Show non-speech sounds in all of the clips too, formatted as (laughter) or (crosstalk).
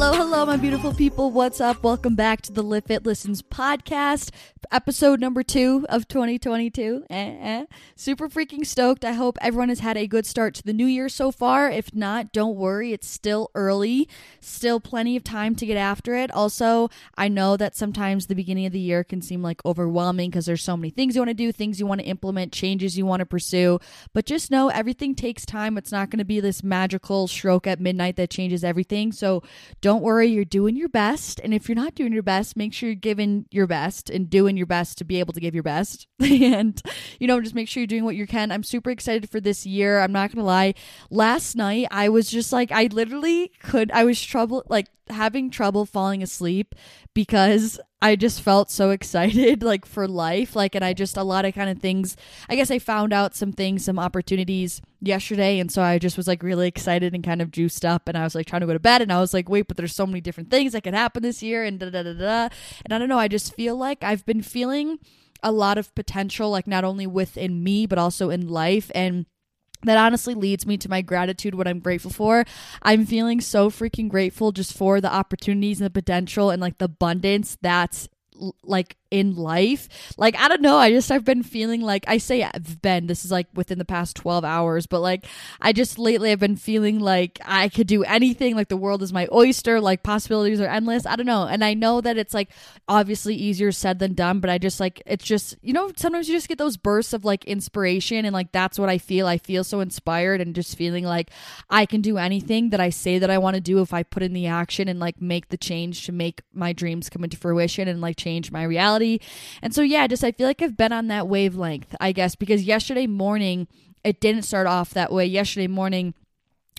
Hello, hello, my beautiful people. What's up? Welcome back to the Live Fit Listens podcast, episode number two of 2022. Eh, eh. Super freaking stoked. I hope everyone has had a good start to the new year so far. If not, don't worry. It's still early, still plenty of time to get after it. Also, I know that sometimes the beginning of the year can seem like overwhelming because there's so many things you want to do, things you want to implement, changes you want to pursue. But just know everything takes time. It's not going to be this magical stroke at midnight that changes everything. So, don't worry, you're doing your best. And if you're not doing your best, make sure you're giving your best and doing your best to be able to give your best. (laughs) and, you know, just make sure you're doing what you can. I'm super excited for this year. I'm not going to lie. Last night, I was just like, I literally could, I was trouble, like, having trouble falling asleep because I just felt so excited (laughs) like for life like and I just a lot of kind of things I guess I found out some things some opportunities yesterday and so I just was like really excited and kind of juiced up and I was like trying to go to bed and I was like wait but there's so many different things that could happen this year and da da da da and I don't know I just feel like I've been feeling a lot of potential like not only within me but also in life and that honestly leads me to my gratitude, what I'm grateful for. I'm feeling so freaking grateful just for the opportunities and the potential and like the abundance that's like in life. Like, I don't know. I just, I've been feeling like, I say I've been, this is like within the past 12 hours, but like, I just lately have been feeling like I could do anything. Like, the world is my oyster. Like, possibilities are endless. I don't know. And I know that it's like obviously easier said than done, but I just like, it's just, you know, sometimes you just get those bursts of like inspiration. And like, that's what I feel. I feel so inspired and just feeling like I can do anything that I say that I want to do if I put in the action and like make the change to make my dreams come into fruition and like change my reality reality. And so, yeah, just I feel like I've been on that wavelength, I guess, because yesterday morning, it didn't start off that way. Yesterday morning,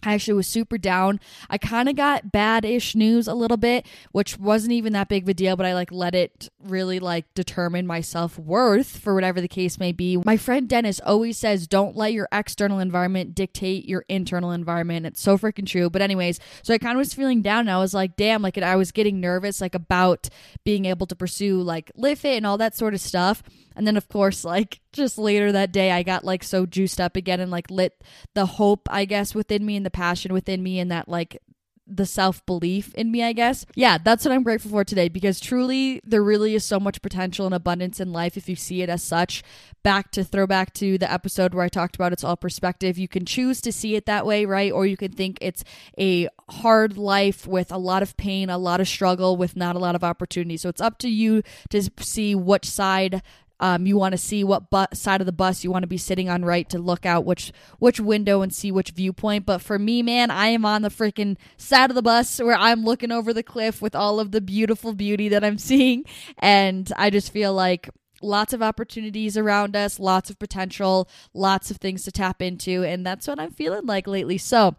I actually was super down. I kind of got bad ish news a little bit, which wasn't even that big of a deal, but I like let it really like determine my self worth for whatever the case may be. My friend Dennis always says, don't let your external environment dictate your internal environment. It's so freaking true. But, anyways, so I kind of was feeling down and I was like, damn, like I was getting nervous, like about being able to pursue like live fit and all that sort of stuff. And then, of course, like just later that day, I got like so juiced up again and like lit the hope, I guess, within me and the passion within me and that like the self belief in me, I guess. Yeah, that's what I'm grateful for today because truly there really is so much potential and abundance in life if you see it as such. Back to throwback to the episode where I talked about it's all perspective. You can choose to see it that way, right? Or you can think it's a hard life with a lot of pain, a lot of struggle, with not a lot of opportunity. So it's up to you to see which side um, you want to see what bu- side of the bus you want to be sitting on, right, to look out which which window and see which viewpoint. But for me, man, I am on the freaking side of the bus where I'm looking over the cliff with all of the beautiful beauty that I'm (laughs) seeing, and I just feel like lots of opportunities around us, lots of potential, lots of things to tap into, and that's what I'm feeling like lately. So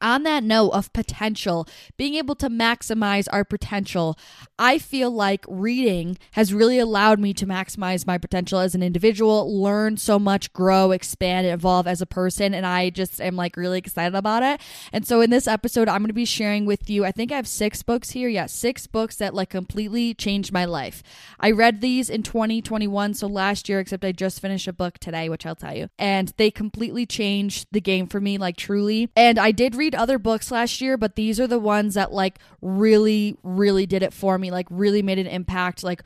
on that note of potential, being able to maximize our potential, I feel like reading has really allowed me to maximize my potential as an individual, learn so much, grow, expand, evolve as a person. And I just am like really excited about it. And so in this episode, I'm going to be sharing with you, I think I have six books here. Yeah, six books that like completely changed my life. I read these in 2021, so last year, except I just finished a book today, which I'll tell you. And they completely changed the game for me, like truly. And I did read other books last year, but these are the ones that like really, really did it for me, like really made an impact, like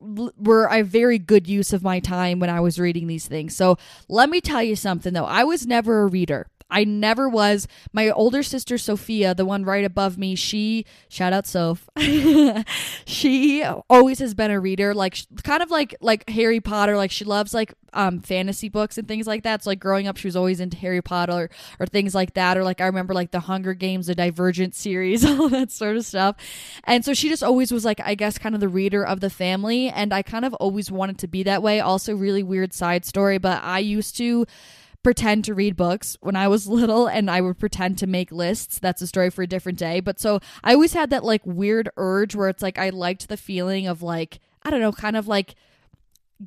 were a very good use of my time when I was reading these things. So let me tell you something though. I was never a reader. I never was. My older sister Sophia, the one right above me, she shout out Soph. (laughs) she always has been a reader, like kind of like like Harry Potter. Like she loves like um fantasy books and things like that. So like growing up, she was always into Harry Potter or, or things like that. Or like I remember like the Hunger Games, the Divergent series, (laughs) all that sort of stuff. And so she just always was like I guess kind of the reader of the family, and I kind of always wanted to be that way. Also, really weird side story, but I used to pretend to read books when I was (laughs) little and I would pretend to make lists. That's a story for a different day. But so I always had that like weird urge where it's like I liked the feeling of like, I don't know, kind of like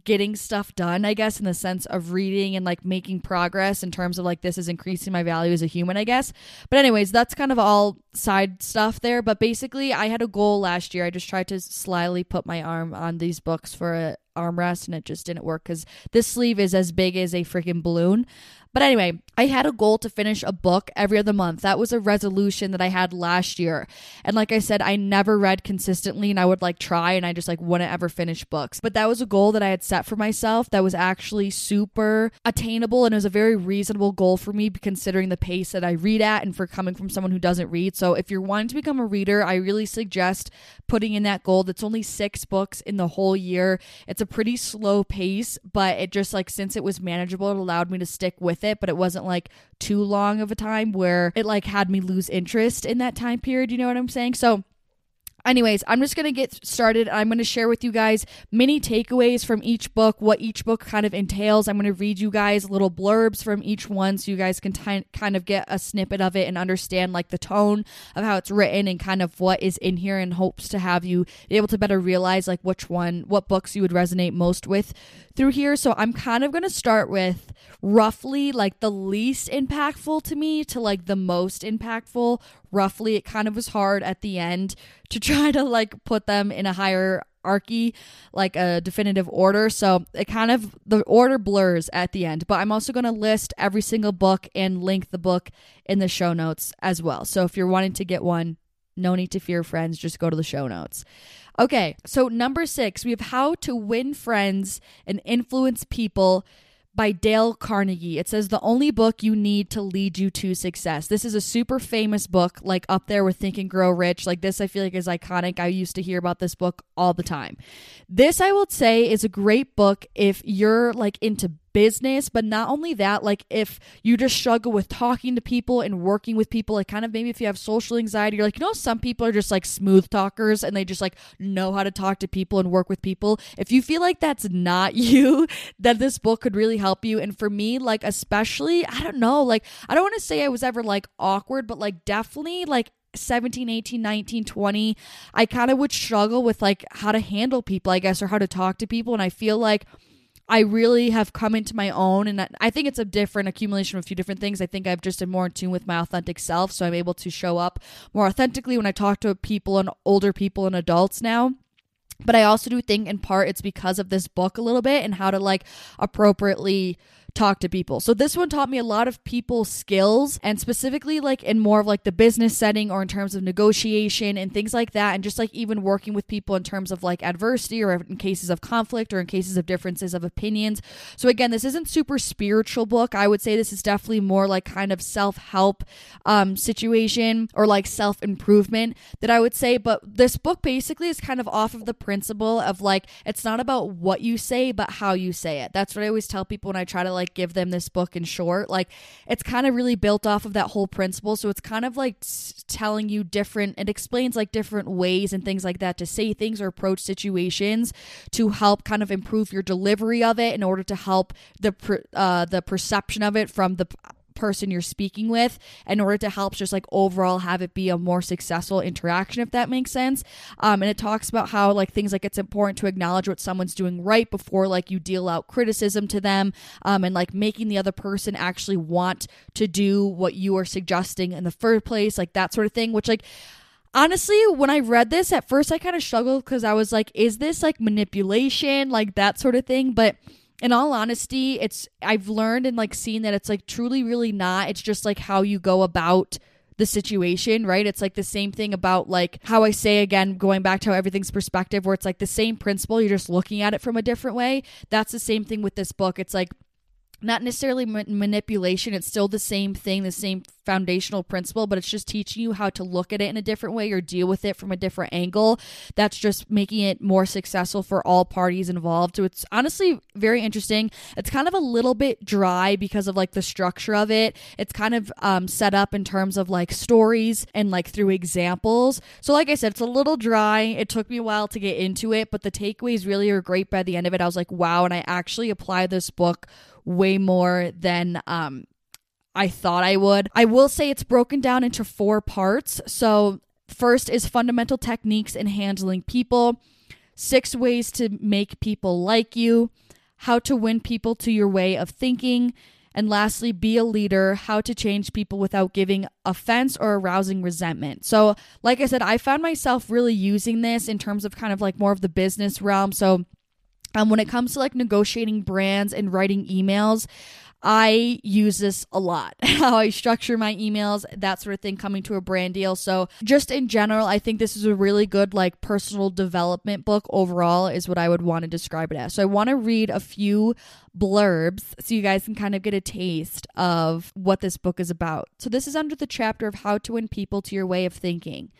getting stuff done, I guess, in the sense of reading and like making progress in terms of like this is increasing my value as a human, I guess. But, anyways, that's kind of all side stuff there. But basically, I had a goal last year. I just tried to slyly put my arm on these books for a armrest and it just didn't work because this sleeve is as big as a freaking balloon. But anyway, I had a goal to finish a book every other month. That was a resolution that I had last year. And like I said, I never read consistently and I would like try and I just like wouldn't ever finish books. But that was a goal that I had set for myself that was actually super attainable and it was a very reasonable goal for me considering the pace that I read at and for coming from someone who doesn't read. So if you're wanting to become a reader, I really suggest putting in that goal. That's only 6 books in the whole year. It's a pretty slow pace, but it just like since it was manageable, it allowed me to stick with with it, but it wasn't like too long of a time where it like had me lose interest in that time period. You know what I'm saying? So Anyways, I'm just going to get started. I'm going to share with you guys many takeaways from each book, what each book kind of entails. I'm going to read you guys little blurbs from each one so you guys can t- kind of get a snippet of it and understand like the tone of how it's written and kind of what is in here in hopes to have you be able to better realize like which one, what books you would resonate most with through here. So I'm kind of going to start with roughly like the least impactful to me to like the most impactful roughly it kind of was hard at the end to try to like put them in a hierarchy like a definitive order. So it kind of the order blurs at the end but i'm also going to list every single book and link the book in the show notes as well. So if you're wanting to get one no need to fear friends just go to the show notes. Okay so number six we have how to win friends and influence people by Dale Carnegie. It says the only book you need to lead you to success. This is a super famous book, like up there with Think and Grow Rich. Like this, I feel like is iconic. I used to hear about this book all the time. This, I will say, is a great book if you're like into business, but not only that, like if you just struggle with talking to people and working with people, like kind of maybe if you have social anxiety, you're like, you know, some people are just like smooth talkers and they just like know how to talk to people and work with people. If you feel like that's not (laughs) you, then this book could really help you. And for me, like, especially, I don't know, like, I don't want to say I was ever like awkward, but like definitely like 17 18 19 20 i kind of would struggle with like how to handle people i guess or how to talk to people and i feel like I really have come into my own, and I think it's a different accumulation of a few different things. I think I've just been more in tune with my authentic self, so I'm able to show up more authentically when I talk to people and older people and adults now. But I also do think in part it's because of this book a little bit and how to like appropriately talk to people. So this one taught me a lot of people skills and specifically like in more of like the business setting or in terms of negotiation and things like that and just like even working with people in terms of like adversity or in cases of conflict or in cases of differences of opinions. So again, this isn't super spiritual book. I would say this is definitely more like kind of self-help um situation or like self-improvement that I would say, but this book basically is kind of off of the principle of like it's not about what you say but how you say it. That's what I always tell people when I try to like like give them this book in short. Like it's kind of really built off of that whole principle. So it's kind of like telling you different, it explains like different ways and things like that to say things or approach situations to help kind of improve your delivery of it in order to help the uh, the perception of it from the person you're speaking with in order to help just like overall have it be a more successful interaction if that makes sense um, and it talks about how like things like it's important to acknowledge what someone's doing right before like you deal out criticism to them um, and like making the other person actually want to do what you are suggesting in the first place like that sort of thing which like honestly, when I read this at first, I kind of struggled because I was like, is this like manipulation, like that sort of thing? But in all honesty, it's I've learned and like seen that it's like truly really not. It's just like how you go about the situation, right? It's like the same thing about like how I say again, going back to how everything's perspective, where it's like the same principle, you're just looking at it from a different way. That's the same thing with this book. It's like not necessarily ma- manipulation it's still the same thing the same foundational principle but it's just teaching you how to look at it in a different way or deal with it from a different angle. That's just making it more successful for all parties involved. So it's honestly very interesting. It's kind of a little bit dry because of like the structure of it. It's kind of um, set up in terms of like stories and like through examples. So like i said it's a little dry. It took me a while to get into it but the takeaways really are great by the end of it. I was like wow and i actually apply this book way more than um I thought I would. I will say it's broken down into four parts. So, first is fundamental techniques in handling people, six ways to make people like you, how to win people to your way of thinking, and lastly, be a leader, how to change people without giving offense or arousing resentment. So, like I said, I found myself really using this in terms of kind of like more of the business realm. So, um, when it comes to like negotiating brands and writing emails, I use this a lot. (laughs) How I structure my emails, that sort of thing, coming to a brand deal. So, just in general, I think this is a really good, like, personal development book overall, is what I would want to describe it as. So, I want to read a few blurbs so you guys can kind of get a taste of what this book is about. So, this is under the chapter of how to win people to your way of thinking.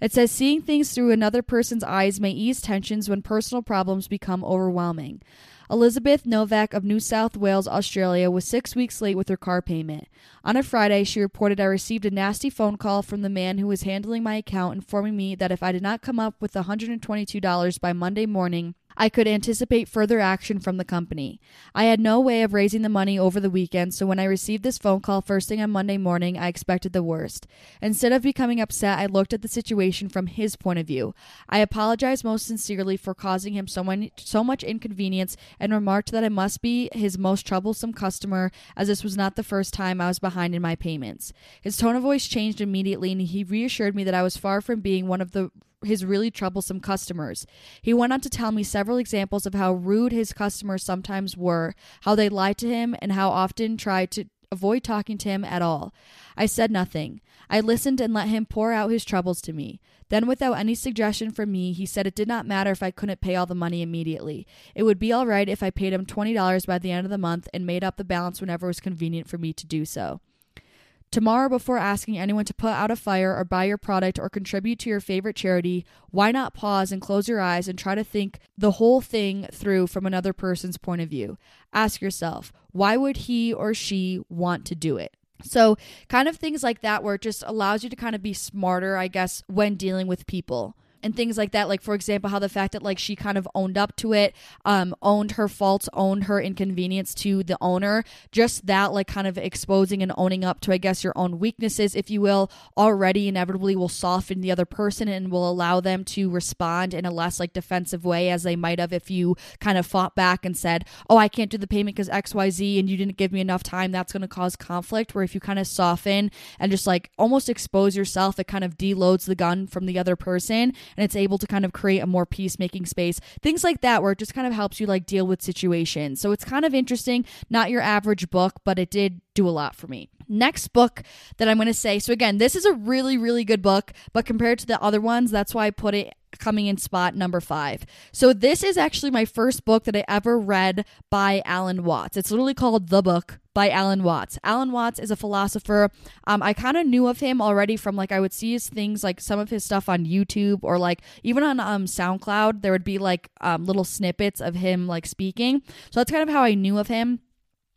It says, Seeing things through another person's eyes may ease tensions when personal problems become overwhelming. Elizabeth Novak of New South Wales, Australia, was six weeks late with her car payment. On a Friday, she reported I received a nasty phone call from the man who was handling my account informing me that if I did not come up with $122 by Monday morning, I could anticipate further action from the company. I had no way of raising the money over the weekend, so when I received this phone call first thing on Monday morning, I expected the worst. Instead of becoming upset, I looked at the situation from his point of view. I apologized most sincerely for causing him so, many, so much inconvenience and remarked that I must be his most troublesome customer, as this was not the first time I was behind in my payments. His tone of voice changed immediately, and he reassured me that I was far from being one of the his really troublesome customers. He went on to tell me several examples of how rude his customers sometimes were, how they lied to him, and how often tried to avoid talking to him at all. I said nothing. I listened and let him pour out his troubles to me. Then, without any suggestion from me, he said it did not matter if I couldn't pay all the money immediately. It would be all right if I paid him $20 by the end of the month and made up the balance whenever it was convenient for me to do so. Tomorrow, before asking anyone to put out a fire or buy your product or contribute to your favorite charity, why not pause and close your eyes and try to think the whole thing through from another person's point of view? Ask yourself, why would he or she want to do it? So, kind of things like that, where it just allows you to kind of be smarter, I guess, when dealing with people and things like that. Like for example how the fact that like she kind of owned up to it um owned her faults owned her inconvenience to the owner. Just that like kind of exposing and owning up to i guess your own weaknesses if you will already inevitably will soften the other person and will allow them to respond in a less like defensive way as they might have if you kind of fought back and said oh i can't do the payment because xyz and you didn't give me enough time. That's going to cause conflict where if you kind of soften and just like almost expose yourself it kind of deloads the gun from the other person and it's able to kind of create a more peacemaking space. Things like that where it just kind of helps you like deal with situations. So it's kind of interesting, not your average book, but it did do a lot for me. Next book that I'm going to say. So again, this is a really really good book, but compared to the other ones, that's why I put it coming in spot number five. So, this is actually my first book that I ever read by Alan Watts. It's literally called The Book by Alan Watts. Alan Watts is a philosopher. Um, I kind of knew of him already from like I would see his things, like some of his stuff on YouTube or like even on um, SoundCloud. There would be like um, little snippets of him like speaking. So, that's kind of how I knew of him.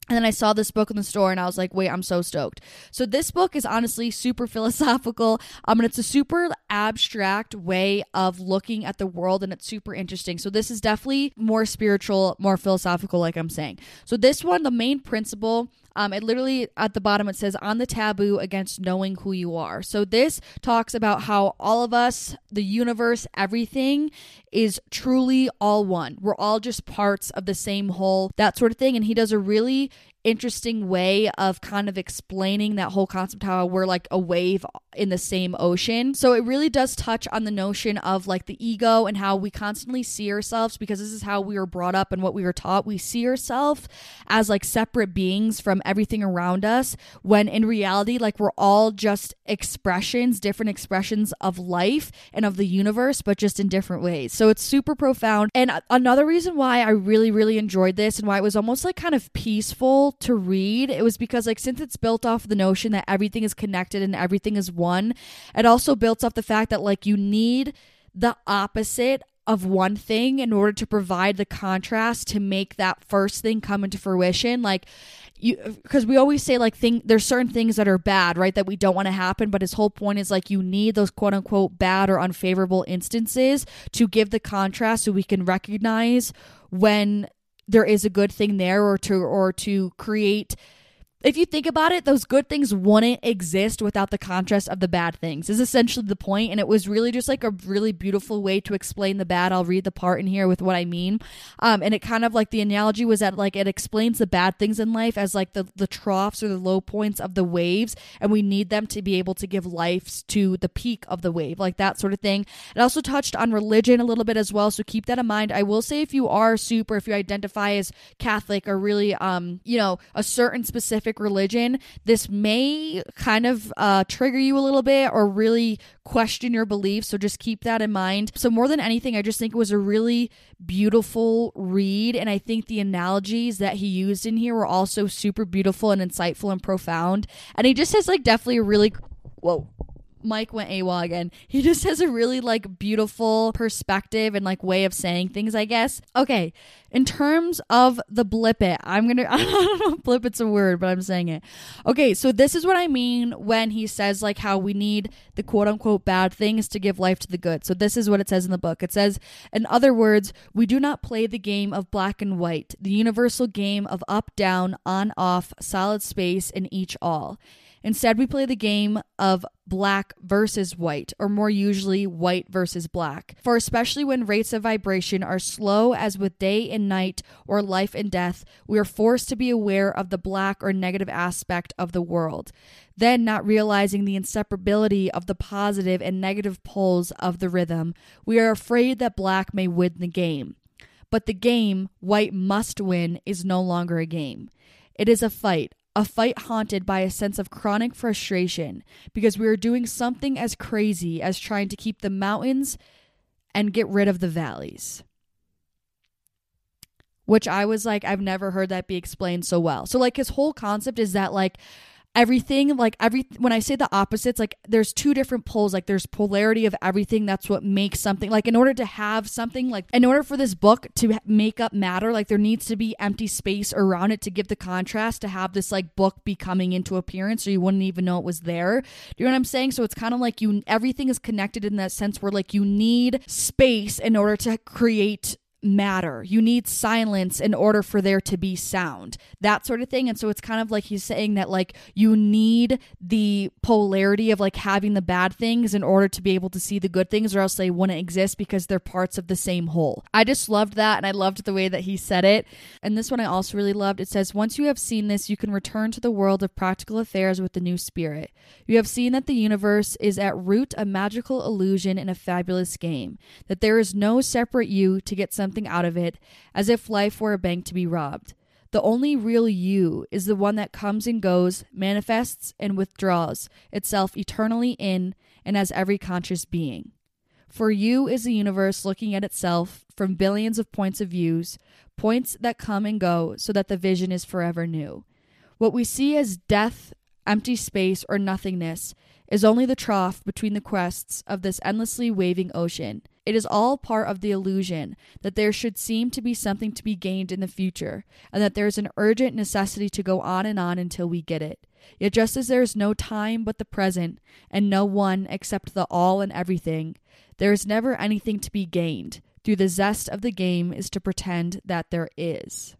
And then I saw this book in the store and I was like, wait, I'm so stoked. So this book is honestly super (laughs) philosophical. Um, and it's a super abstract way of looking at the world and it's super interesting. So this is definitely more spiritual, more philosophical, like I'm saying. So this one, the main principle um, it literally at the bottom it says on the taboo against knowing who you are. So this talks about how all of us, the universe, everything is truly all one. We're all just parts of the same whole, that sort of thing. And he does a really interesting way of kind of explaining that whole concept how we're like a wave in the same ocean. So it really does touch on the notion of like the ego and how we constantly see ourselves because this is how we were brought up and what we were taught. We see ourselves as like separate beings from everything around us when in reality like we're all just expressions, different expressions of life and of the universe but just in different ways. So it's super profound. And another reason why I really really enjoyed this and why it was almost like kind of peaceful to read, it was because like since it's built off the notion that everything is connected and everything is one, it also builds off the fact that like you need the opposite of one thing in order to provide the contrast to make that first thing come into fruition. Like you because we always say like thing there's certain things that are bad right that we don't want to happen but his whole point is like you need those quote unquote bad or unfavorable instances to give the contrast so we can recognize when there is a good thing there or to or to create if you think about it, those good things wouldn't exist without the contrast of the bad things, is essentially the point. And it was really just like a really beautiful way to explain the bad. I'll read the part in here with what I mean. Um, and it kind of like the analogy was that like it explains the bad things in life as like the, the troughs or the low points of the waves. And we need them to be able to give life to the peak of the wave, like that sort of thing. It also touched on religion a little bit as well. So keep that in mind. I will say if you are super, if you identify as Catholic or really, um, you know, a certain specific specific religion, this may kind of uh, trigger you a little bit or really question your beliefs. So just keep that in mind. So, more than anything, I just think it was a really beautiful read. And I think the analogies that he used in here were also super beautiful and insightful and profound. And he just has like definitely a really, whoa mic went AWOL again. He just has a really like beautiful perspective and like way of saying things, I guess. Okay, in terms of the blip it, I'm gonna (laughs) I don't know blip it's a word, but I'm saying it. Okay, so this is what I mean when he says like how we need the quote unquote bad things to give life to the good. So this is what it says in the book. It says, in other words, we do not play the game of black and white, the universal game of up, down, on, off, solid space, and each all. Instead, we play the game of black versus white, or more usually white versus black. For especially when rates of vibration are slow, as with day and night or life and death, we are forced to be aware of the black or negative aspect of the world. Then, not realizing the inseparability of the positive and negative poles of the rhythm, we are afraid that black may win the game. But the game, white must win, is no longer a game. It is a fight, a fight haunted by a sense of chronic frustration because we are doing something as crazy as trying to keep the mountains and get rid of the valleys. Which I was like, I've never heard that be explained so well. So, like, his whole concept is that, like, everything like every when i say the opposites like there's two different poles like there's polarity of everything that's what makes something like in order to have something like in order for this book to make up matter like there needs to be empty space around it to give the contrast to have this like book be coming into appearance or you wouldn't even know it was there. Do you know what i'm saying? So it's kind of like you everything is connected in that sense where like you need space in order to create matter. You need silence in order for there to be sound, that sort of thing. And so it's kind of like he's saying that, like, you need the polarity of like having the bad things in order to be able to see the good things, or else they wouldn't exist because they're parts of the same whole. I just loved that. And I loved the way that he said it. And this one I also really loved. It says, Once you have seen this, you can return to the world of practical affairs with the new spirit. You have seen that the universe is at root a magical illusion in a fabulous game, that there is no separate you to get something something out of it, as if life were a bank to be robbed. The only real you is the one that comes and goes, manifests and withdraws itself eternally in and as every conscious being. For you is the universe looking at itself from billions of points of views, points that come and go so that the vision is forever new. What we see as death, empty space, or nothingness is only the trough between the crests of this endlessly waving ocean. It is all part of the illusion that there should seem to be something to be gained in the future, and that there is an urgent necessity to go on and on until we get it. Yet, just as there is no time but the present, and no one except the all and everything, there is never anything to be gained. Through the zest of the game is to pretend that there is.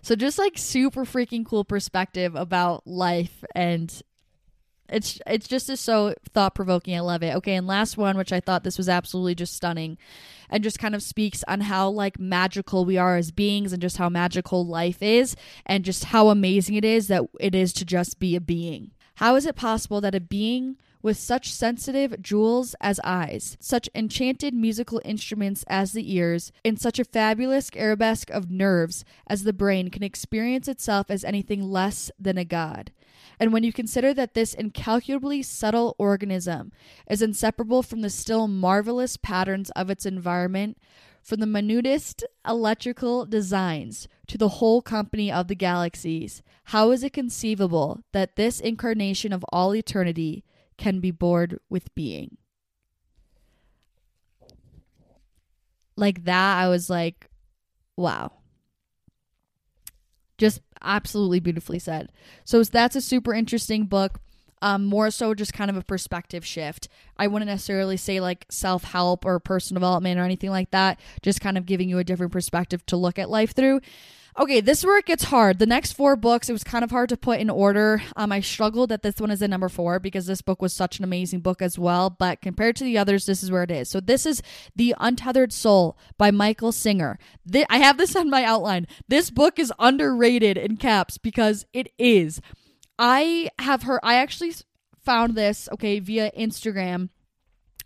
So, just like super freaking cool perspective about life and it's it's just is so thought provoking. I love it. Okay, and last one, which I thought this was absolutely just stunning, and just kind of speaks on how like magical we are as beings, and just how magical life is, and just how amazing it is that it is to just be a being. How is it possible that a being with such sensitive jewels as eyes, such enchanted musical instruments as the ears, and such a fabulous arabesque of nerves as the brain can experience itself as anything less than a god. And when you consider that this incalculably subtle organism is inseparable from the still marvelous patterns of its environment, from the minutest electrical designs to the whole company of the galaxies, how is it conceivable that this incarnation of all eternity can be bored with being? Like that, I was like, wow just absolutely beautifully said. So that's a super interesting book. um, more so just kind of a perspective shift. I wouldn't necessarily say like self help or personal development or anything like that, just kind of giving you a different perspective to look at life through. Okay, this is where it gets hard. The next four books, it was kind of hard to put in order. Um, I struggled that this one is in number four because this book was such an amazing book as well. But compared to the others, this is where it is. So this is The Untethered Soul by Michael Singer. Th- I have this (laughs) on my outline. This book is underrated in caps because it is. I have heard, I actually found this, okay, via Instagram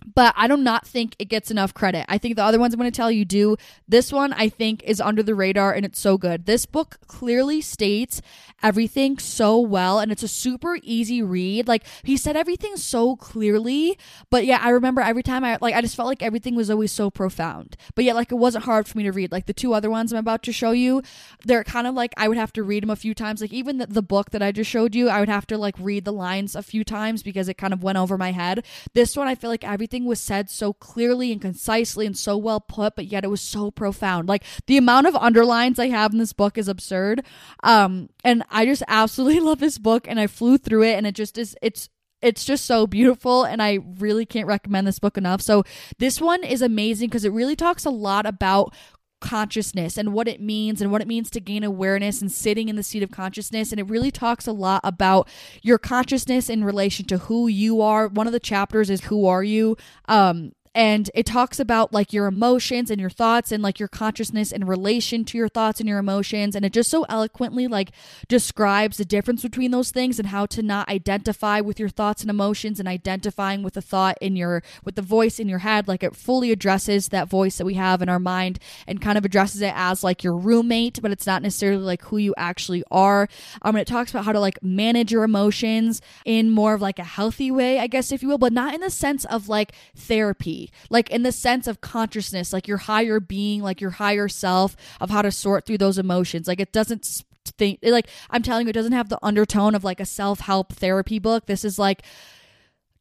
but I do not think it gets enough credit. I think the other ones I'm going to tell you do. This one I think is under the radar and it's so good. This book clearly states everything so well and it's a super easy read. Like he said everything so clearly, but yeah, I remember every time I like I just felt like everything was always so profound. But yet like it wasn't hard for me to read. Like the two other ones I'm about to show you, they're kind of like I would have to read them a few times. Like even the, the book that I just showed you, I would have to like read the lines a few times because it kind of went over my head. This one I feel like everything everything was said so clearly and concisely and so well put, but yet it was so profound. Like the amount of underlines I have in this book is absurd. Um, and I just absolutely (laughs) love this book and I flew through it and it just is it's it's just so beautiful and I really can't recommend this book enough. So this one is amazing because it really talks a lot about consciousness and what it means and what it means to gain awareness and sitting in the seat of consciousness. And it really talks a lot about your consciousness in relation to who you are. One of the chapters is who are you? Um and it talks about like your emotions and your thoughts and like your consciousness in relation to your thoughts and your emotions. And it just so eloquently like describes the difference between those things and how to not identify with your thoughts and emotions and identifying with the thought in your with the voice in your head. Like it fully addresses that voice that we have in our mind and kind of addresses it as like your roommate but it's not necessarily like who you actually are. Um and it talks about how to like manage your emotions in more of like a healthy way i guess if you will but not in the sense of like therapy like in the sense of consciousness, like your higher being, like your higher self of how to sort through those emotions. Like it doesn't think like I'm telling you, it doesn't have the undertone of like a self help therapy book. This is like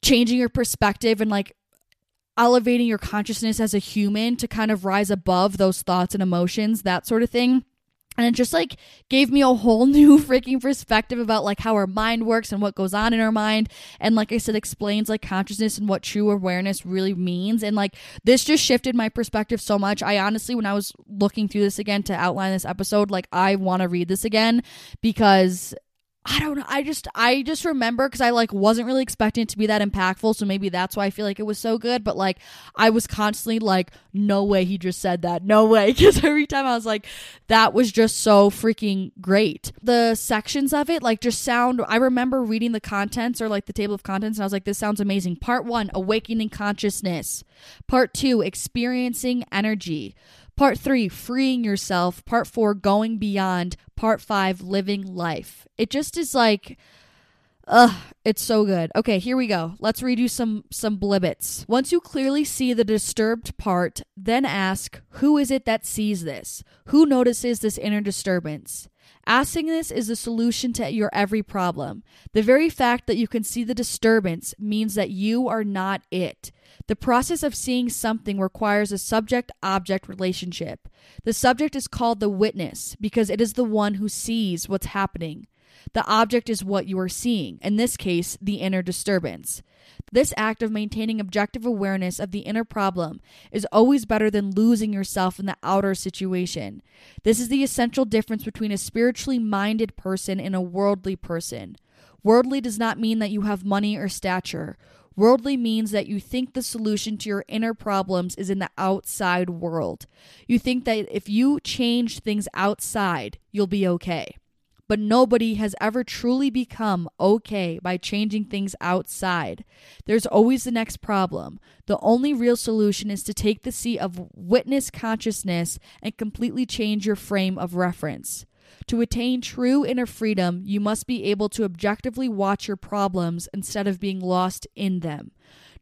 changing your perspective and like elevating your consciousness as a human to kind of rise above those thoughts and emotions, that sort of thing and it just like gave me a whole (laughs) new freaking perspective about like how our mind works and what goes on in our mind. And like i said explains like consciousness and what true awareness really means. And like this just shifted my perspective so much. I honestly when i was looking through this again to outline this episode like i want to read this again because I don't know. I just I just remember because I like wasn't really expecting it to be that impactful, so maybe that's why I feel like it was so good. But like I was constantly like, no way he just said that, no way, (laughs) because every time I was like, that was just so freaking great. The sections of it like just sound. I remember reading the contents or like the table of contents, and I was like, this sounds amazing. Part one, awakening consciousness. Part two, experiencing energy. Part three, freeing yourself. Part four, going beyond. Part five, living life. It just is like, ugh, it's so good. Okay, here we go. Let's redo some some blibbits. Once you clearly see the disturbed part, then ask, who is it that sees this? Who notices this inner disturbance? Asking this is the solution to your every problem. The very fact that you can see the disturbance means that you are not it. The process of seeing something requires a subject object relationship. The subject is called the witness because it is the one who sees what's happening. The object is what you are seeing, in this case, the inner disturbance. This act of maintaining objective awareness of the inner problem is always better than losing yourself in the outer situation. This is the essential difference between a spiritually minded person and a worldly person. Worldly does not mean that you have money or stature. Worldly means that you think the solution to your inner problems is in the outside world. You think that if you change things outside, you'll be okay but nobody has ever truly become okay by changing things outside. There's always the next problem. The only real solution is to take the seat of witness consciousness and completely change your frame of reference. To attain true inner freedom, you must be able to objectively watch your problems instead of being lost in them.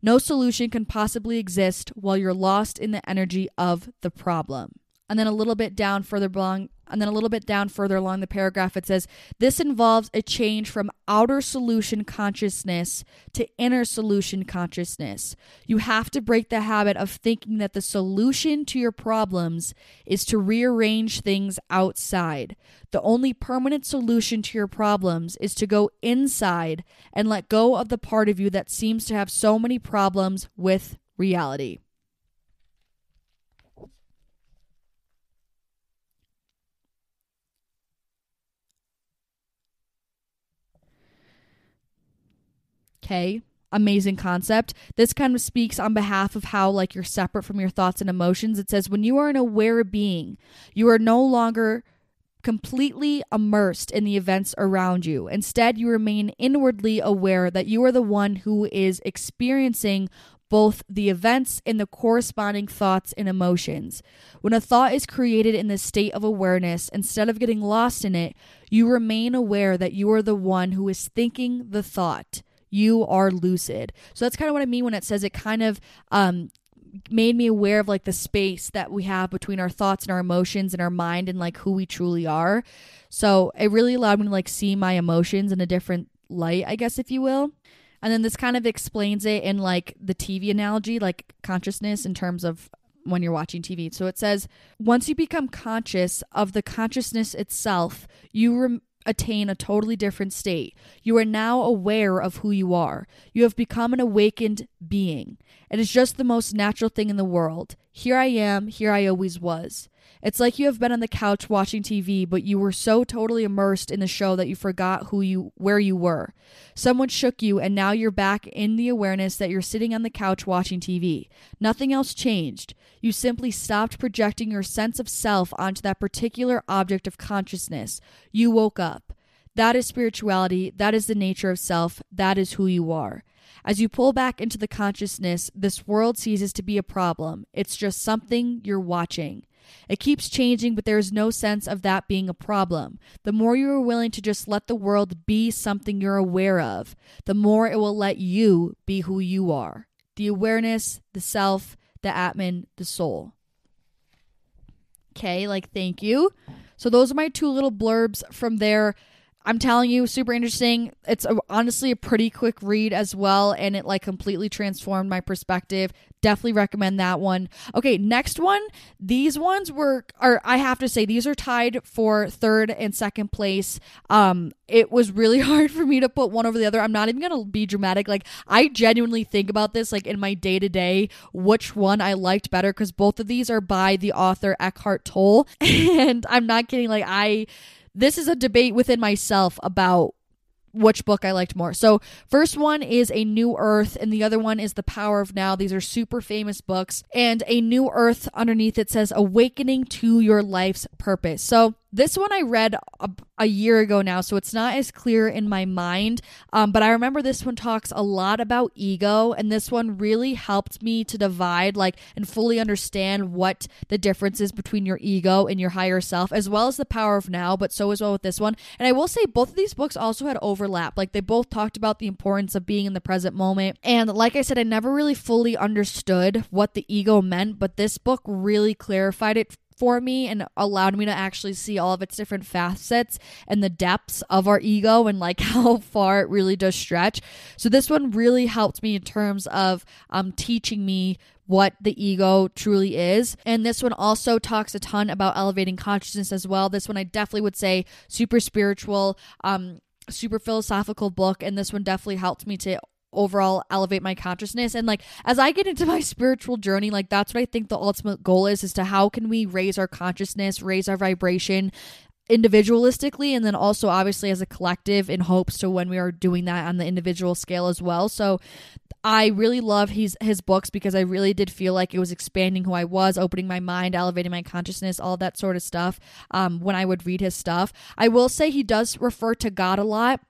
No solution can possibly exist while you're lost in the energy of the problem. And then a little bit down further along, and then a little bit down further along the paragraph, it says, This involves a change from outer solution consciousness to inner solution consciousness. You have to break the habit of thinking that the solution to your problems is to rearrange things outside. The only permanent solution to your problems is to go inside and let go of the part of you that seems to have so many problems with reality. Okay. Amazing concept. This kind of speaks on behalf of how, like, you're separate from your thoughts and emotions. It says, when you are an aware being, you are no longer completely immersed in the events around you. Instead, you remain inwardly aware that you are the one who is experiencing both the events and the corresponding thoughts and emotions. When a thought is created in this state of awareness, instead of getting lost in it, you remain aware that you are the one who is thinking the thought you are lucid. So that's kind of what I mean when it says it kind of um, made me aware of like the space that we have between our thoughts and our emotions and our mind and like who we truly are. So it really allowed me to like see my emotions in a different light, I guess, if you will. And then this kind of explains it in like the TV analogy, like consciousness in terms of when you're watching TV. So it says, once you become conscious of the consciousness itself, you rem- attain a totally different state. You are now aware of who you are. You have become an awakened being. It is just the most natural thing in the world. Here I am, here I always was. It's like you have been on the couch watching TV, but you were so totally immersed in the show that you forgot who you where you were. Someone shook you and now you're back in the awareness that you're sitting on the couch watching TV. Nothing else changed. You simply stopped projecting your sense of self onto that particular object of consciousness. You woke up. That is spirituality. That is the nature of self. That is who you are. As you pull back into the consciousness, this world ceases to be a problem. It's just something you're watching. It keeps changing, but there is no sense of that being a problem. The more you are willing to just let the world be something you're aware of, the more it will let you be who you are the awareness, the self, the Atman, the soul. Okay, like thank you. So those are my two little blurbs from there. I'm telling you, super interesting. It's a, honestly a pretty quick read as well, and it like completely transformed my perspective. Definitely recommend that one. Okay, next one. These ones were, or I have to say, these are tied for third and second place. Um, it was really (laughs) hard for me to put one over the other. I'm not even gonna be dramatic. Like I genuinely think about this, like in my day to day, which one I liked better, because both of these are by the author Eckhart Tolle, (laughs) and I'm not kidding. Like I this is a debate within myself about which book I liked more. So, first one is A New Earth, and the other one is The Power of Now. These are super famous books. And A New Earth underneath it says Awakening to Your Life's Purpose. So, this one I read a, a, year ago now, so it's not as clear in my mind. Um, but I remember this one talks a lot about ego, and this one really helped me to divide, like, and fully understand what the difference is between your ego and your higher self, as well as the power of now. But so as well with this one. And I will say, both of these books also had overlap. Like, they both talked about the importance of being in the present moment. And like I said, I never really fully understood what the ego meant, but this book really clarified it for me and allowed me to actually see all of its different facets and the depths of our ego and like (laughs) how far it really does stretch. So this one really helped me in terms of um, teaching me what the ego truly is. And this one also talks a ton about elevating consciousness as well. This one I definitely would say super spiritual, um, super philosophical book. And this one definitely helped me to overall elevate my consciousness and like as i get into my (laughs) spiritual journey like that's what i think the ultimate goal is is to how can we raise our consciousness raise our vibration individualistically and then also obviously as a collective in hopes to when we are doing that on the individual scale as well so I really love his his books because I really did feel like it was expanding who I was, opening my mind, elevating my consciousness, all that sort of stuff. Um, when I would read his stuff, I will say he does refer to God a lot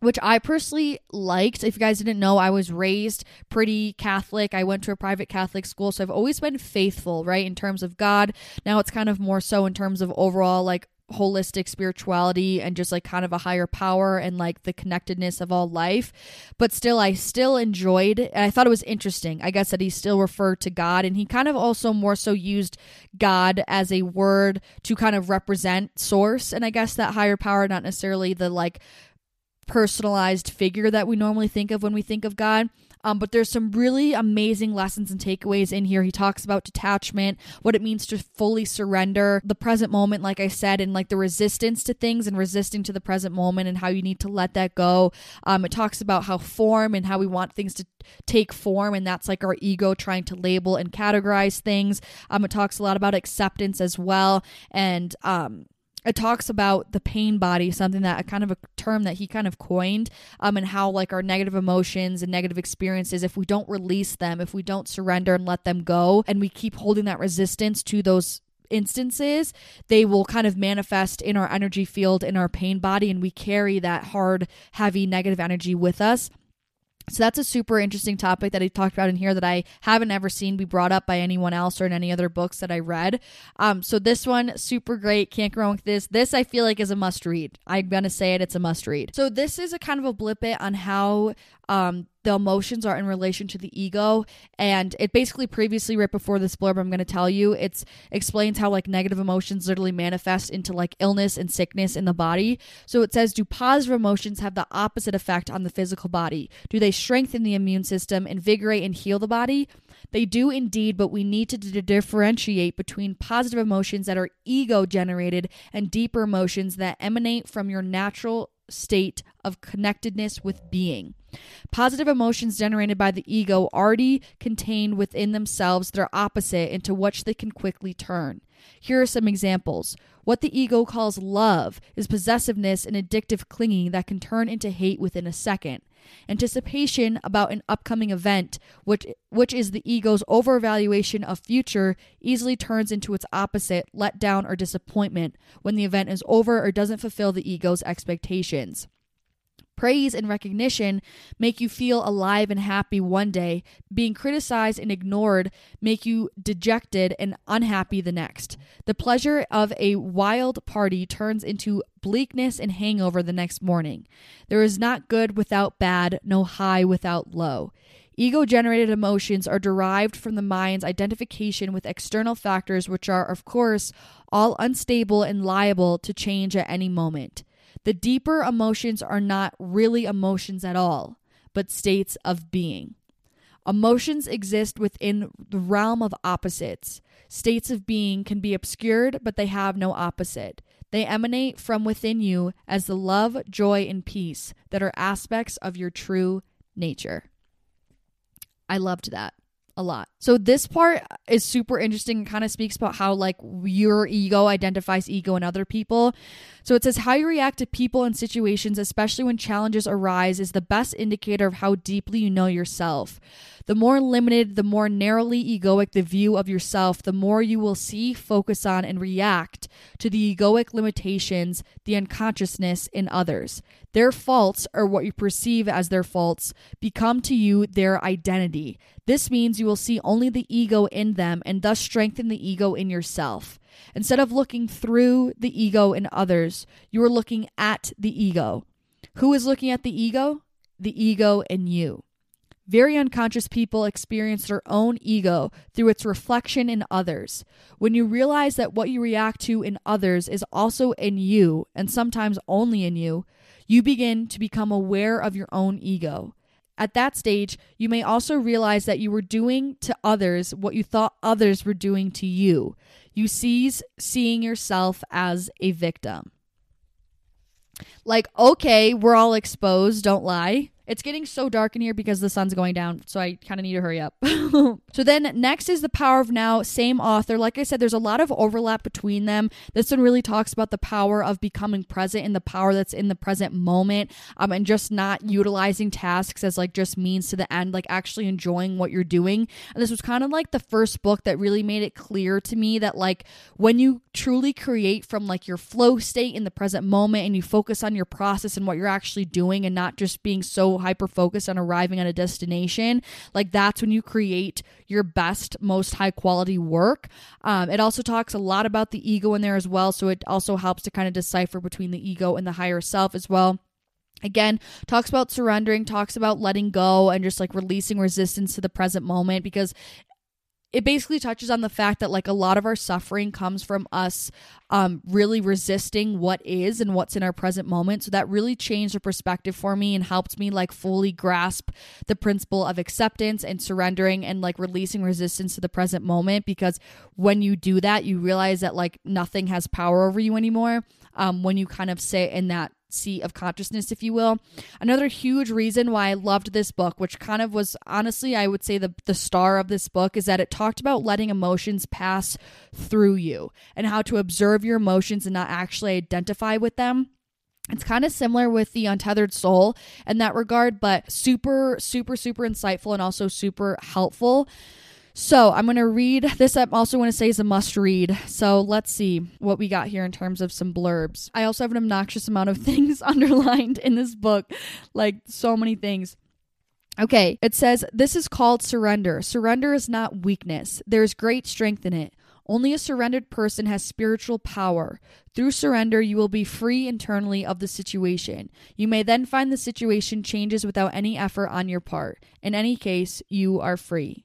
which I personally liked. If you guys didn't know, I was raised pretty Catholic. I went to a private Catholic school, so I've always been faithful, right, in terms of God. Now it's kind of more so in terms of overall like holistic spirituality and just like kind of a higher power and like the connectedness of all life. But still, I still enjoyed and I thought it was interesting. I guess that he still referred to God and he kind of also more so used God as a word to kind of represent source and I guess that higher power, not necessarily the like personalized figure that we normally think of when we think of God. Um, but there's some really amazing lessons and takeaways in here. He talks about detachment, what it means to fully surrender, the present moment, like I said, and like the resistance to things and resisting to the present moment and how you need to let that go. Um, it talks about how form and how we want things to take form, and that's like our ego trying to label and categorize things. Um, it talks a lot about acceptance as well, and um, it talks about the pain body, something that a kind of a term that he kind of coined, um, and how like our negative emotions and negative experiences, if we don't release them, if we don't surrender and let them go, and we keep holding that resistance to those instances, they will kind of manifest in our energy field, in our pain body, and we carry that hard, heavy, negative energy with us. So that's a super interesting topic that he talked about in here that I haven't ever seen be brought up by anyone else or in any other books that I read. Um, so this one, super great. Can't go wrong with this. This I feel like is a must read. I'm gonna say it. It's a must read. So this is a kind of a blip it on how um, the emotions are in relation to the ego. And it basically previously right before this blurb i'm going to tell you it's explains how like negative emotions literally manifest into like illness and sickness in the body. So it says do positive emotions have the opposite effect on the physical body? Do they strengthen the immune system invigorate and heal the body? They do indeed but we need to d- differentiate between positive emotions that are ego generated and deeper emotions that emanate from your natural state of connectedness with being. Positive emotions generated by the ego already contain within themselves their opposite into which they can quickly turn. Here are some examples. What the ego calls love is possessiveness and addictive clinging that can turn into hate within a second. Anticipation about an upcoming event, which which is the ego's overevaluation of future, easily turns into its opposite, letdown or disappointment, when the event is over or doesn't fulfill the ego's expectations. Praise and recognition make you feel alive and happy one day. Being criticized and ignored make you dejected and unhappy the next. The pleasure of a wild party turns into bleakness and hangover the next morning. There is not good without bad, no high without low. Ego generated emotions are derived from the mind's identification with external factors, which are, of course, all unstable and liable to change at any moment. The deeper emotions are not really emotions at all, but states of being. Emotions exist within the realm of opposites. States of being can be obscured, but they have no opposite. They emanate from within you as the love, joy, and peace that are aspects of your true nature. I loved that a lot. So this part is super interesting and kind of speaks about how like your ego identifies ego in other people. So it says how you react to people and situations, especially when challenges arise, is the best indicator of how deeply you know yourself. The more limited, the more narrowly egoic the view of yourself, the more you will see, focus on, and react to the egoic limitations, the unconsciousness in others. Their faults, or what you perceive as their faults, become to you their identity. This means you will see only the ego in them and thus strengthen the ego in yourself. Instead of looking through the ego in others, you are looking at the ego. Who is looking at the ego? The ego in you. Very unconscious people experience their own ego through its reflection in others. When you realize that what you react to in others is also in you, and sometimes only in you, you begin to become aware of your own ego. At that stage, you may also realize that you were doing to others what you thought others were doing to you. You cease seeing yourself as a victim. Like, okay, we're all exposed, don't lie. It's getting so dark in here because the sun's going down, so I kind of need to hurry up. (laughs) so then next is The Power of Now, same author. Like I said, there's a lot of overlap between them. This one really talks about the power of becoming present and the power that's in the present moment um, and just not utilizing tasks as like just means to the end, like actually enjoying what you're doing. And this was kind of like the first book that really made it clear to me that like when you truly create from like your flow state in the present moment and you focus on your process and what you're actually doing and not just being so hyper focused on arriving at a destination, like that's when you create your best, most high quality work. Um, it also talks a lot about the ego in there as well. So it also helps to kind of decipher between the ego and the higher self as well. Again, talks about surrendering, talks about letting go and just like releasing resistance to the present moment because it basically touches on the fact that like a lot of our suffering comes from us um, really resisting what is and what's in our present moment. So that really changed the perspective for me and helped me like fully grasp the principle of acceptance and surrendering and like releasing resistance to the present moment. Because when you do that you realize that like nothing has power over you anymore. Um, when you kind of sit in that seat of consciousness, if you will. Another huge reason why I loved this book, which kind of was honestly, I would say the the star of this book, is that it talked about letting emotions pass through you and how to observe your emotions and not actually identify with them. It's kind of similar with the untethered soul in that regard, but super, super, super insightful and also super helpful. So I'm going to read this. I also want to say is a must read. So let's see what we got here in terms of some blurbs. I also have an obnoxious amount of (laughs) things underlined in this book, like so many things. Okay, it says this is called surrender. Surrender is not weakness, there's great strength in it. Only a surrendered person has spiritual power. Through surrender, you will be free internally of the situation. You may then find the situation changes without any effort on your part. In any case, you are free.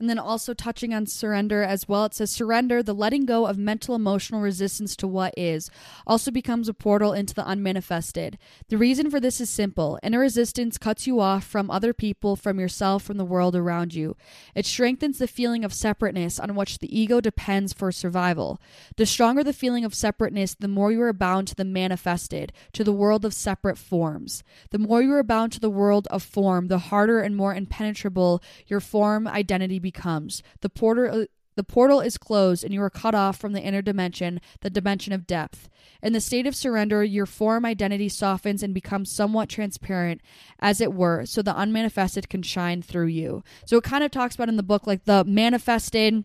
And then also touching on surrender as well. It says surrender, the letting go of mental emotional resistance to what is, also becomes a portal into the unmanifested. The reason for this is simple inner resistance cuts you off from other people, from yourself, from the world around you. It strengthens the feeling of separateness on which the ego depends for survival. The stronger the feeling of separateness, the more you are bound to the manifested, to the world of separate forms. The more you are bound to the world of form, the harder and more impenetrable your form identity becomes becomes. The portal uh, the portal is closed and you are cut off from the inner dimension, the dimension of depth. In the state of surrender, your form identity softens and becomes somewhat transparent, as it were, so the unmanifested can shine through you. So it kind of talks about in the book like the manifested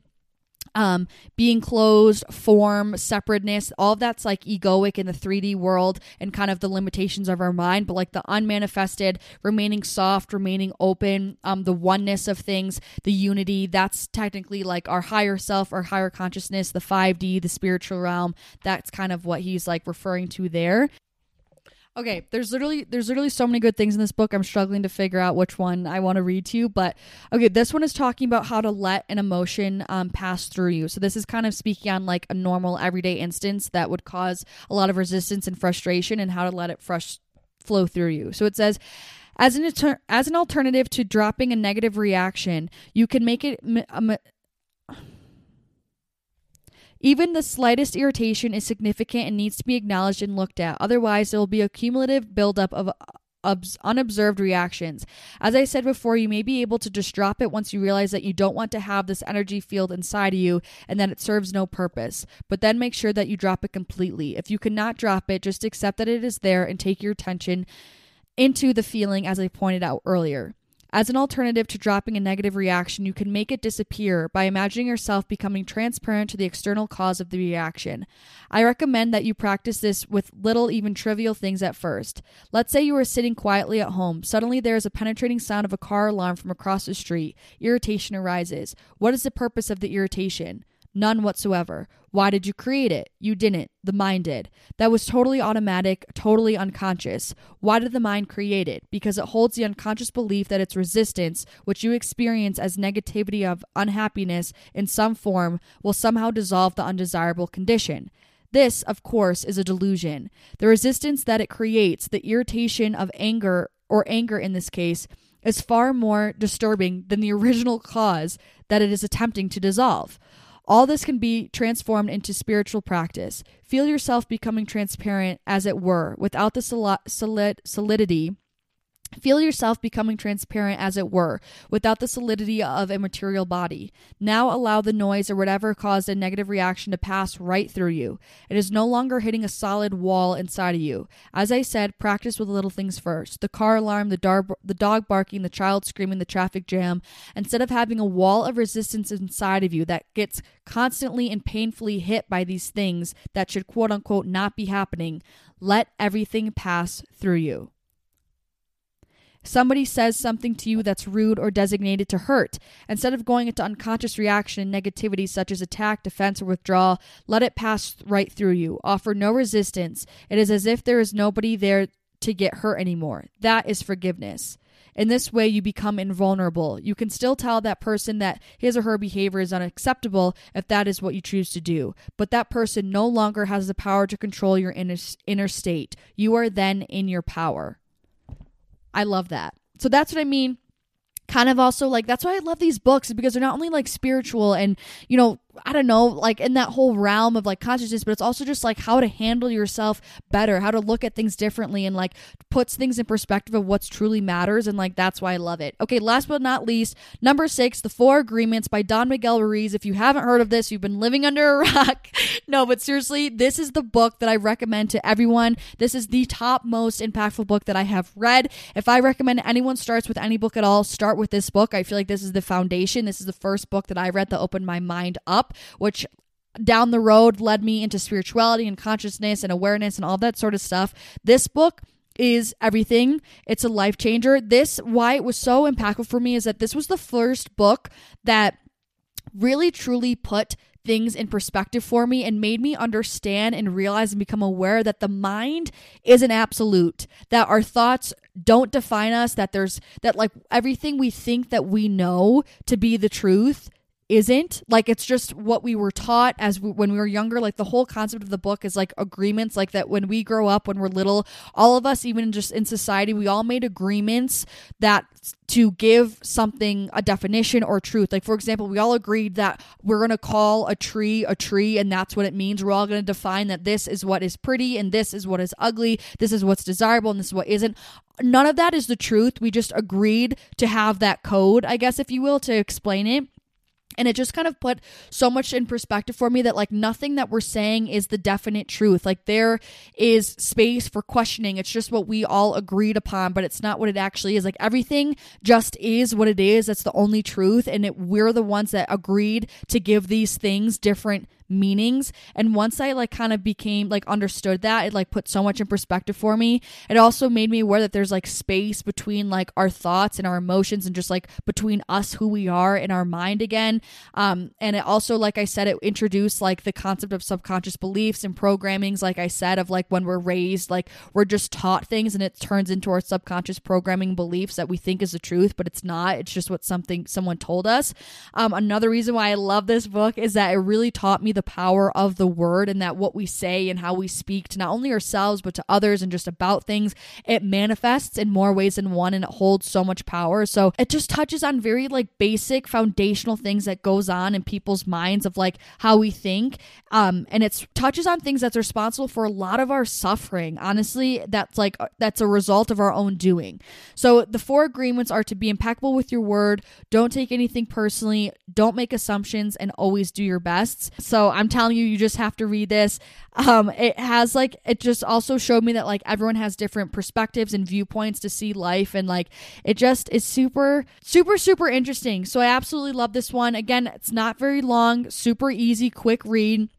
um, being closed, form, separateness, all of that's like egoic in the 3D world and kind of the limitations of our mind, but like the unmanifested, remaining soft, remaining open, um, the oneness of things, the unity, that's technically like our higher self, our higher consciousness, the 5D, the spiritual realm. That's kind of what he's like referring to there. Okay, there's literally there's literally so many good things in this book. I'm struggling to figure out which one I want to read to you, but okay, this one is talking about how to let an emotion um, pass through you. So this is kind of speaking on like a normal everyday instance that would cause a lot of resistance and frustration, and how to let it fresh flow through you. So it says. As an, as an alternative to dropping a negative reaction, you can make it even the slightest irritation is significant and needs to be acknowledged and looked at. Otherwise, there will be a cumulative buildup of unobserved reactions. As I said before, you may be able to just drop it once you realize that you don't want to have this energy field inside of you and that it serves no purpose. But then make sure that you drop it completely. If you cannot drop it, just accept that it is there and take your attention into the feeling as I pointed out earlier. As an alternative to dropping a negative reaction, you can make it disappear by imagining yourself becoming transparent to the external cause of the reaction. I recommend that you practice this with little, even trivial things at first. Let's say you are sitting quietly at home. Suddenly, there is a penetrating sound of a car alarm from across the street. Irritation arises. What is the purpose of the irritation? None whatsoever. Why did you create it? You didn't. The mind did. That was totally automatic, totally unconscious. Why did the mind create it? Because it holds the unconscious belief that its resistance, which you experience as negativity of unhappiness in some form, will somehow dissolve the undesirable condition. This, of course, is a delusion. The resistance that it creates, the irritation of anger, or anger in this case, is far more disturbing than the original cause that it is attempting to dissolve. All this can be transformed into spiritual practice. Feel yourself becoming transparent, as it were, without the solid, solidity Feel yourself becoming transparent, as it were, without the solidity of a material body. Now allow the noise or whatever caused a negative reaction to pass right through you. It is no longer hitting a solid wall inside of you. As I said, practice with little things first the car alarm, the, dar- the dog barking, the child screaming, the traffic jam. Instead of having a wall of resistance inside of you that gets constantly and painfully hit by these things that should quote unquote not be happening, let everything pass through you. Somebody says something to you that's rude or designated to hurt. Instead of going into unconscious reaction and negativity such as attack, defense, or withdrawal, let it pass right through you. Offer no resistance. It is as if there is nobody there to get hurt anymore. That is forgiveness. In this way, you become invulnerable. You can still tell that person that his or her behavior is unacceptable if that is what you choose to do, but that person no longer has the power to control your inner, inner state. You are then in your power. I love that. So that's what I mean kind of also like that's why I love these books because they're not only like spiritual and you know I don't know, like in that whole realm of like consciousness, but it's also just like how to handle yourself better, how to look at things differently, and like puts things in perspective of what's truly matters. And like that's why I love it. Okay, last but not least, number six, The Four Agreements by Don Miguel Ruiz. If you haven't heard of this, you've been living under a (laughs) rock. no, but seriously, this is the book that I recommend to everyone. This is the top most impactful book that I have read. If I recommend anyone starts with any book at all, start with this book. I feel like this is the foundation. This is the first book that I read that opened my mind up up, which down the road led me into spirituality and consciousness and awareness and all that sort of stuff. This book is everything. It's a life changer. This, why it was so impactful for me, is that this was the first book that really truly put things in perspective for me and made me understand and realize and become aware that the mind is an absolute, that our thoughts don't define us, that there's that like everything we think that we know to be the truth isn't. Like it's just what we were taught as we, when we were younger. Like the whole concept of the book is like agreements. Like that when we grow up when we're little all of us even just in society we all made agreements that to give something a definition or truth. Like for example we all agreed that we're going to call a tree a tree and that's what it means. We're all going to define that this is what is pretty and this is what is ugly. This is what's desirable and this is what isn't. None of that is the truth. We just agreed to have that code i guess if you will to explain it and it just kind of put so much in perspective for me that like nothing that we're saying is the definite truth. Like there is space for questioning. It's just what we all agreed upon but it's not what it actually is. Like everything just is what it is. That's the only truth. And it, we're the ones that agreed to give these things different meanings. And once i like kind of became like understood that it like put so much in perspective for me. It also made me aware that there's like space between like our thoughts and our emotions and just like between us who we are in our mind again. Um and it also like i said it introduced like the concept of subconscious beliefs and programmings like i said of like when we're raised like we're just taught things and it turns into our subconscious programming beliefs that we think is the truth but it's not. It's just what something someone told us. Um another reason why i love this book is that it really taught me the power of the word and that what we say and how we speak to not only ourselves but to others and just about things, it manifests in more ways than one and it holds so much power. So it just touches on very like basic foundational things that goes on in people's minds of like how we think. Um, and it touches on things that's responsible for a lot of our suffering. Honestly, that's like that's a result of our own doing. So the four agreements are to be impeccable with your word, don't take anything personally, don't make assumptions, and always do your best. So I'm telling you, you just have to read this. Um, it has like it just also showed me that like everyone has different perspectives and viewpoints to see life, and like it just is super, super, super interesting. So I absolutely love this one. Again, it's not very long, super easy, quick read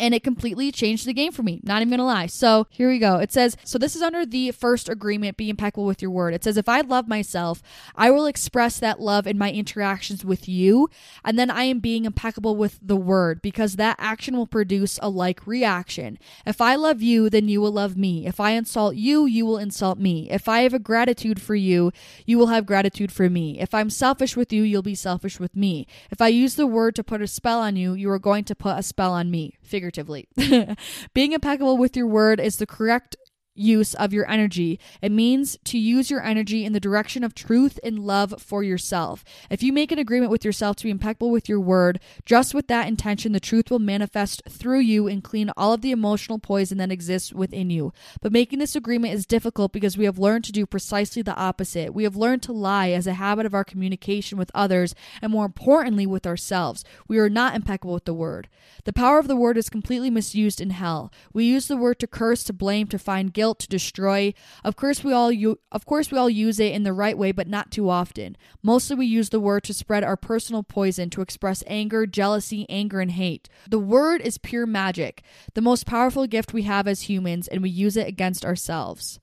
and it completely changed the game for me. Not even gonna lie. So here we go. It says, so this is under the first agreement be impeccable with your word. It says, if I love myself, I will express that love in my interactions with you, and then I am being impeccable with the word because that action will produce a like reaction. If I love you, then you will love me. If I insult you, you will insult me. If I have a gratitude for you, you will have gratitude for me. If I'm selfish with you, you'll be selfish with me. If I use the word to put a spell on you, you are going to put a spell on me. Figure figuratively. (laughs) Being impeccable with your word is the correct use of your energy. It means to use your energy in the direction of truth and love for yourself. If you make an agreement with yourself to be impeccable with your word, just with that intention, the truth will manifest through you and clean all of the emotional poison that exists within you. But making this agreement is difficult because we have learned to do precisely the opposite. We have learned to lie as a habit of our communication with others and more importantly with ourselves. We are not impeccable with the word. The power of the word is completely misused in hell. We use the word to curse, to blame, to find guilt, to destroy. Of course, we all u- of course we all use it in the right way, but not too often. Mostly, we use the word to spread our personal poison, to express anger, jealousy, anger, and hate. The word is pure magic, the most powerful gift we have as humans, and we use it against ourselves.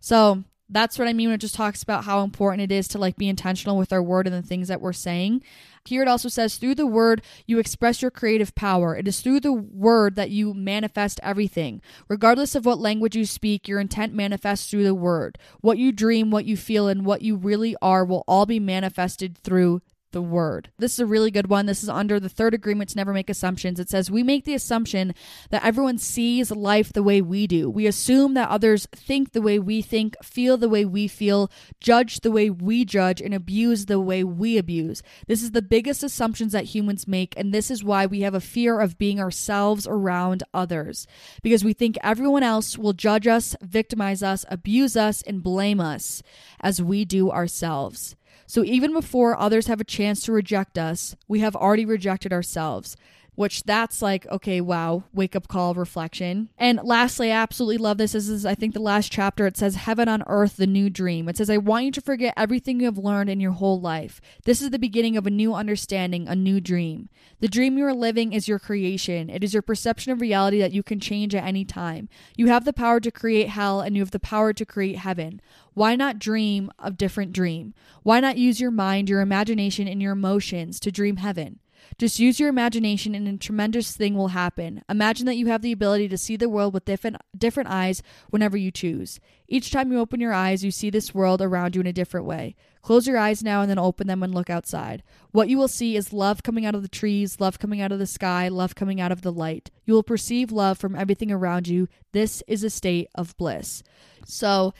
So that's what I mean when it just talks about how important it is to like be intentional with our word and the things that we're saying. Here it also says, through the word, you express your creative power. It is through the word that you manifest everything. Regardless of what language you speak, your intent manifests through the word. What you dream, what you feel, and what you really are will all be manifested through the word. This is a really good one. This is under the third agreement to never make assumptions. It says, We make the assumption that everyone sees life the way we do. We assume that others think the way we think, feel the way we feel, judge the way we judge, and abuse the way we abuse. This is the biggest assumptions that humans make, and this is why we have a fear of being ourselves around others. Because we think everyone else will judge us, victimize us, abuse us, and blame us as we do ourselves. So even before others have a chance to reject us, we have already rejected ourselves which that's like okay wow wake up call reflection. And lastly i absolutely love this. This is i think the last chapter. It says heaven on earth the new dream. It says i want you to forget everything you have learned in your whole life. This is the beginning of a new understanding a new dream. The dream you are living is your creation. It is your perception of reality that you can change at any time. You have the power to create hell and you have the power to create heaven. Why not dream a different dream? Why not use your mind your imagination and your emotions to dream heaven just use your imagination and a tremendous thing will happen. Imagine that you have the ability to see the world with different different eyes whenever you choose. Each time you open your eyes, you see this world around you in a different way. Close your eyes now and then open them and look outside. What you will see is love coming out of the trees, love coming out of the sky, love coming out of the light. You will perceive love from everything around you. This is a state of bliss. So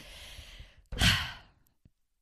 (sighs)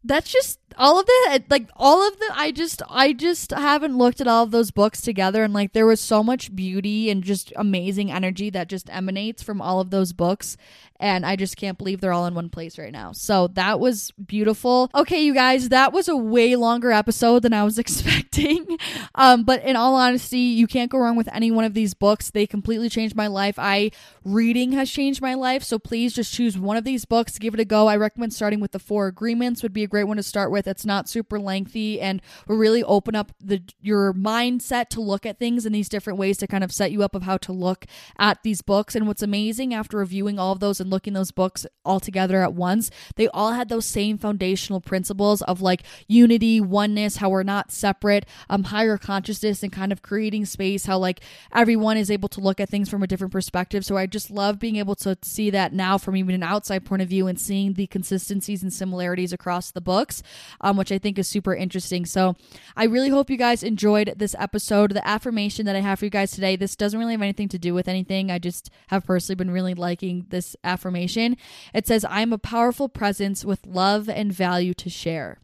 that's just all of the like all of the i just i just haven't looked at all of those books together and like there was so much beauty and just amazing energy that just emanates from all of those books and i just can't believe they're all in one place right now. So that was beautiful. Okay you guys that was a way longer episode than i was (laughs) expecting. Um but in all honesty you can't go wrong with any one of these books. They completely changed my life. I reading has changed my life so please just choose one of these books give it a go. I recommend starting with the four agreements would be a great one to start with. It's not super lengthy and will really open up the your mindset to look at things in these different ways to kind of set you up of how to look at these books. And what's amazing after reviewing all of those and looking those books all together at once, they all had those same foundational principles of like unity, oneness, how we're not separate, um, higher consciousness, and kind of creating space. How like everyone is able to look at things from a different perspective. So I just love being able to see that now from even an outside point of view and seeing the consistencies and similarities across the books um, which I think is super interesting. So I really hope you guys enjoyed this episode. The affirmation that I have for you guys today, this doesn't really have anything to do with anything. I just have personally been really liking this affirmation. It says, I am a powerful presence with love and value to share.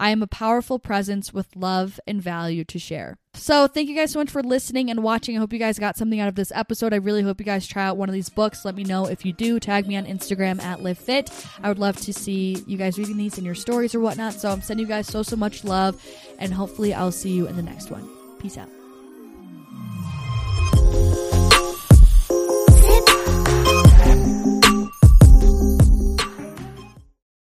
I am a powerful presence with love and value to share. So, thank you guys so much for listening and watching. I hope you guys got something out of this episode. I really hope you guys try out one of these books. Let me know if you do. Tag me on Instagram at Livfiit. I would love to see you guys reading these in your stories or whatnot. So, I'm sending you guys so, so much love, and hopefully, I'll see you in the next one. Peace out.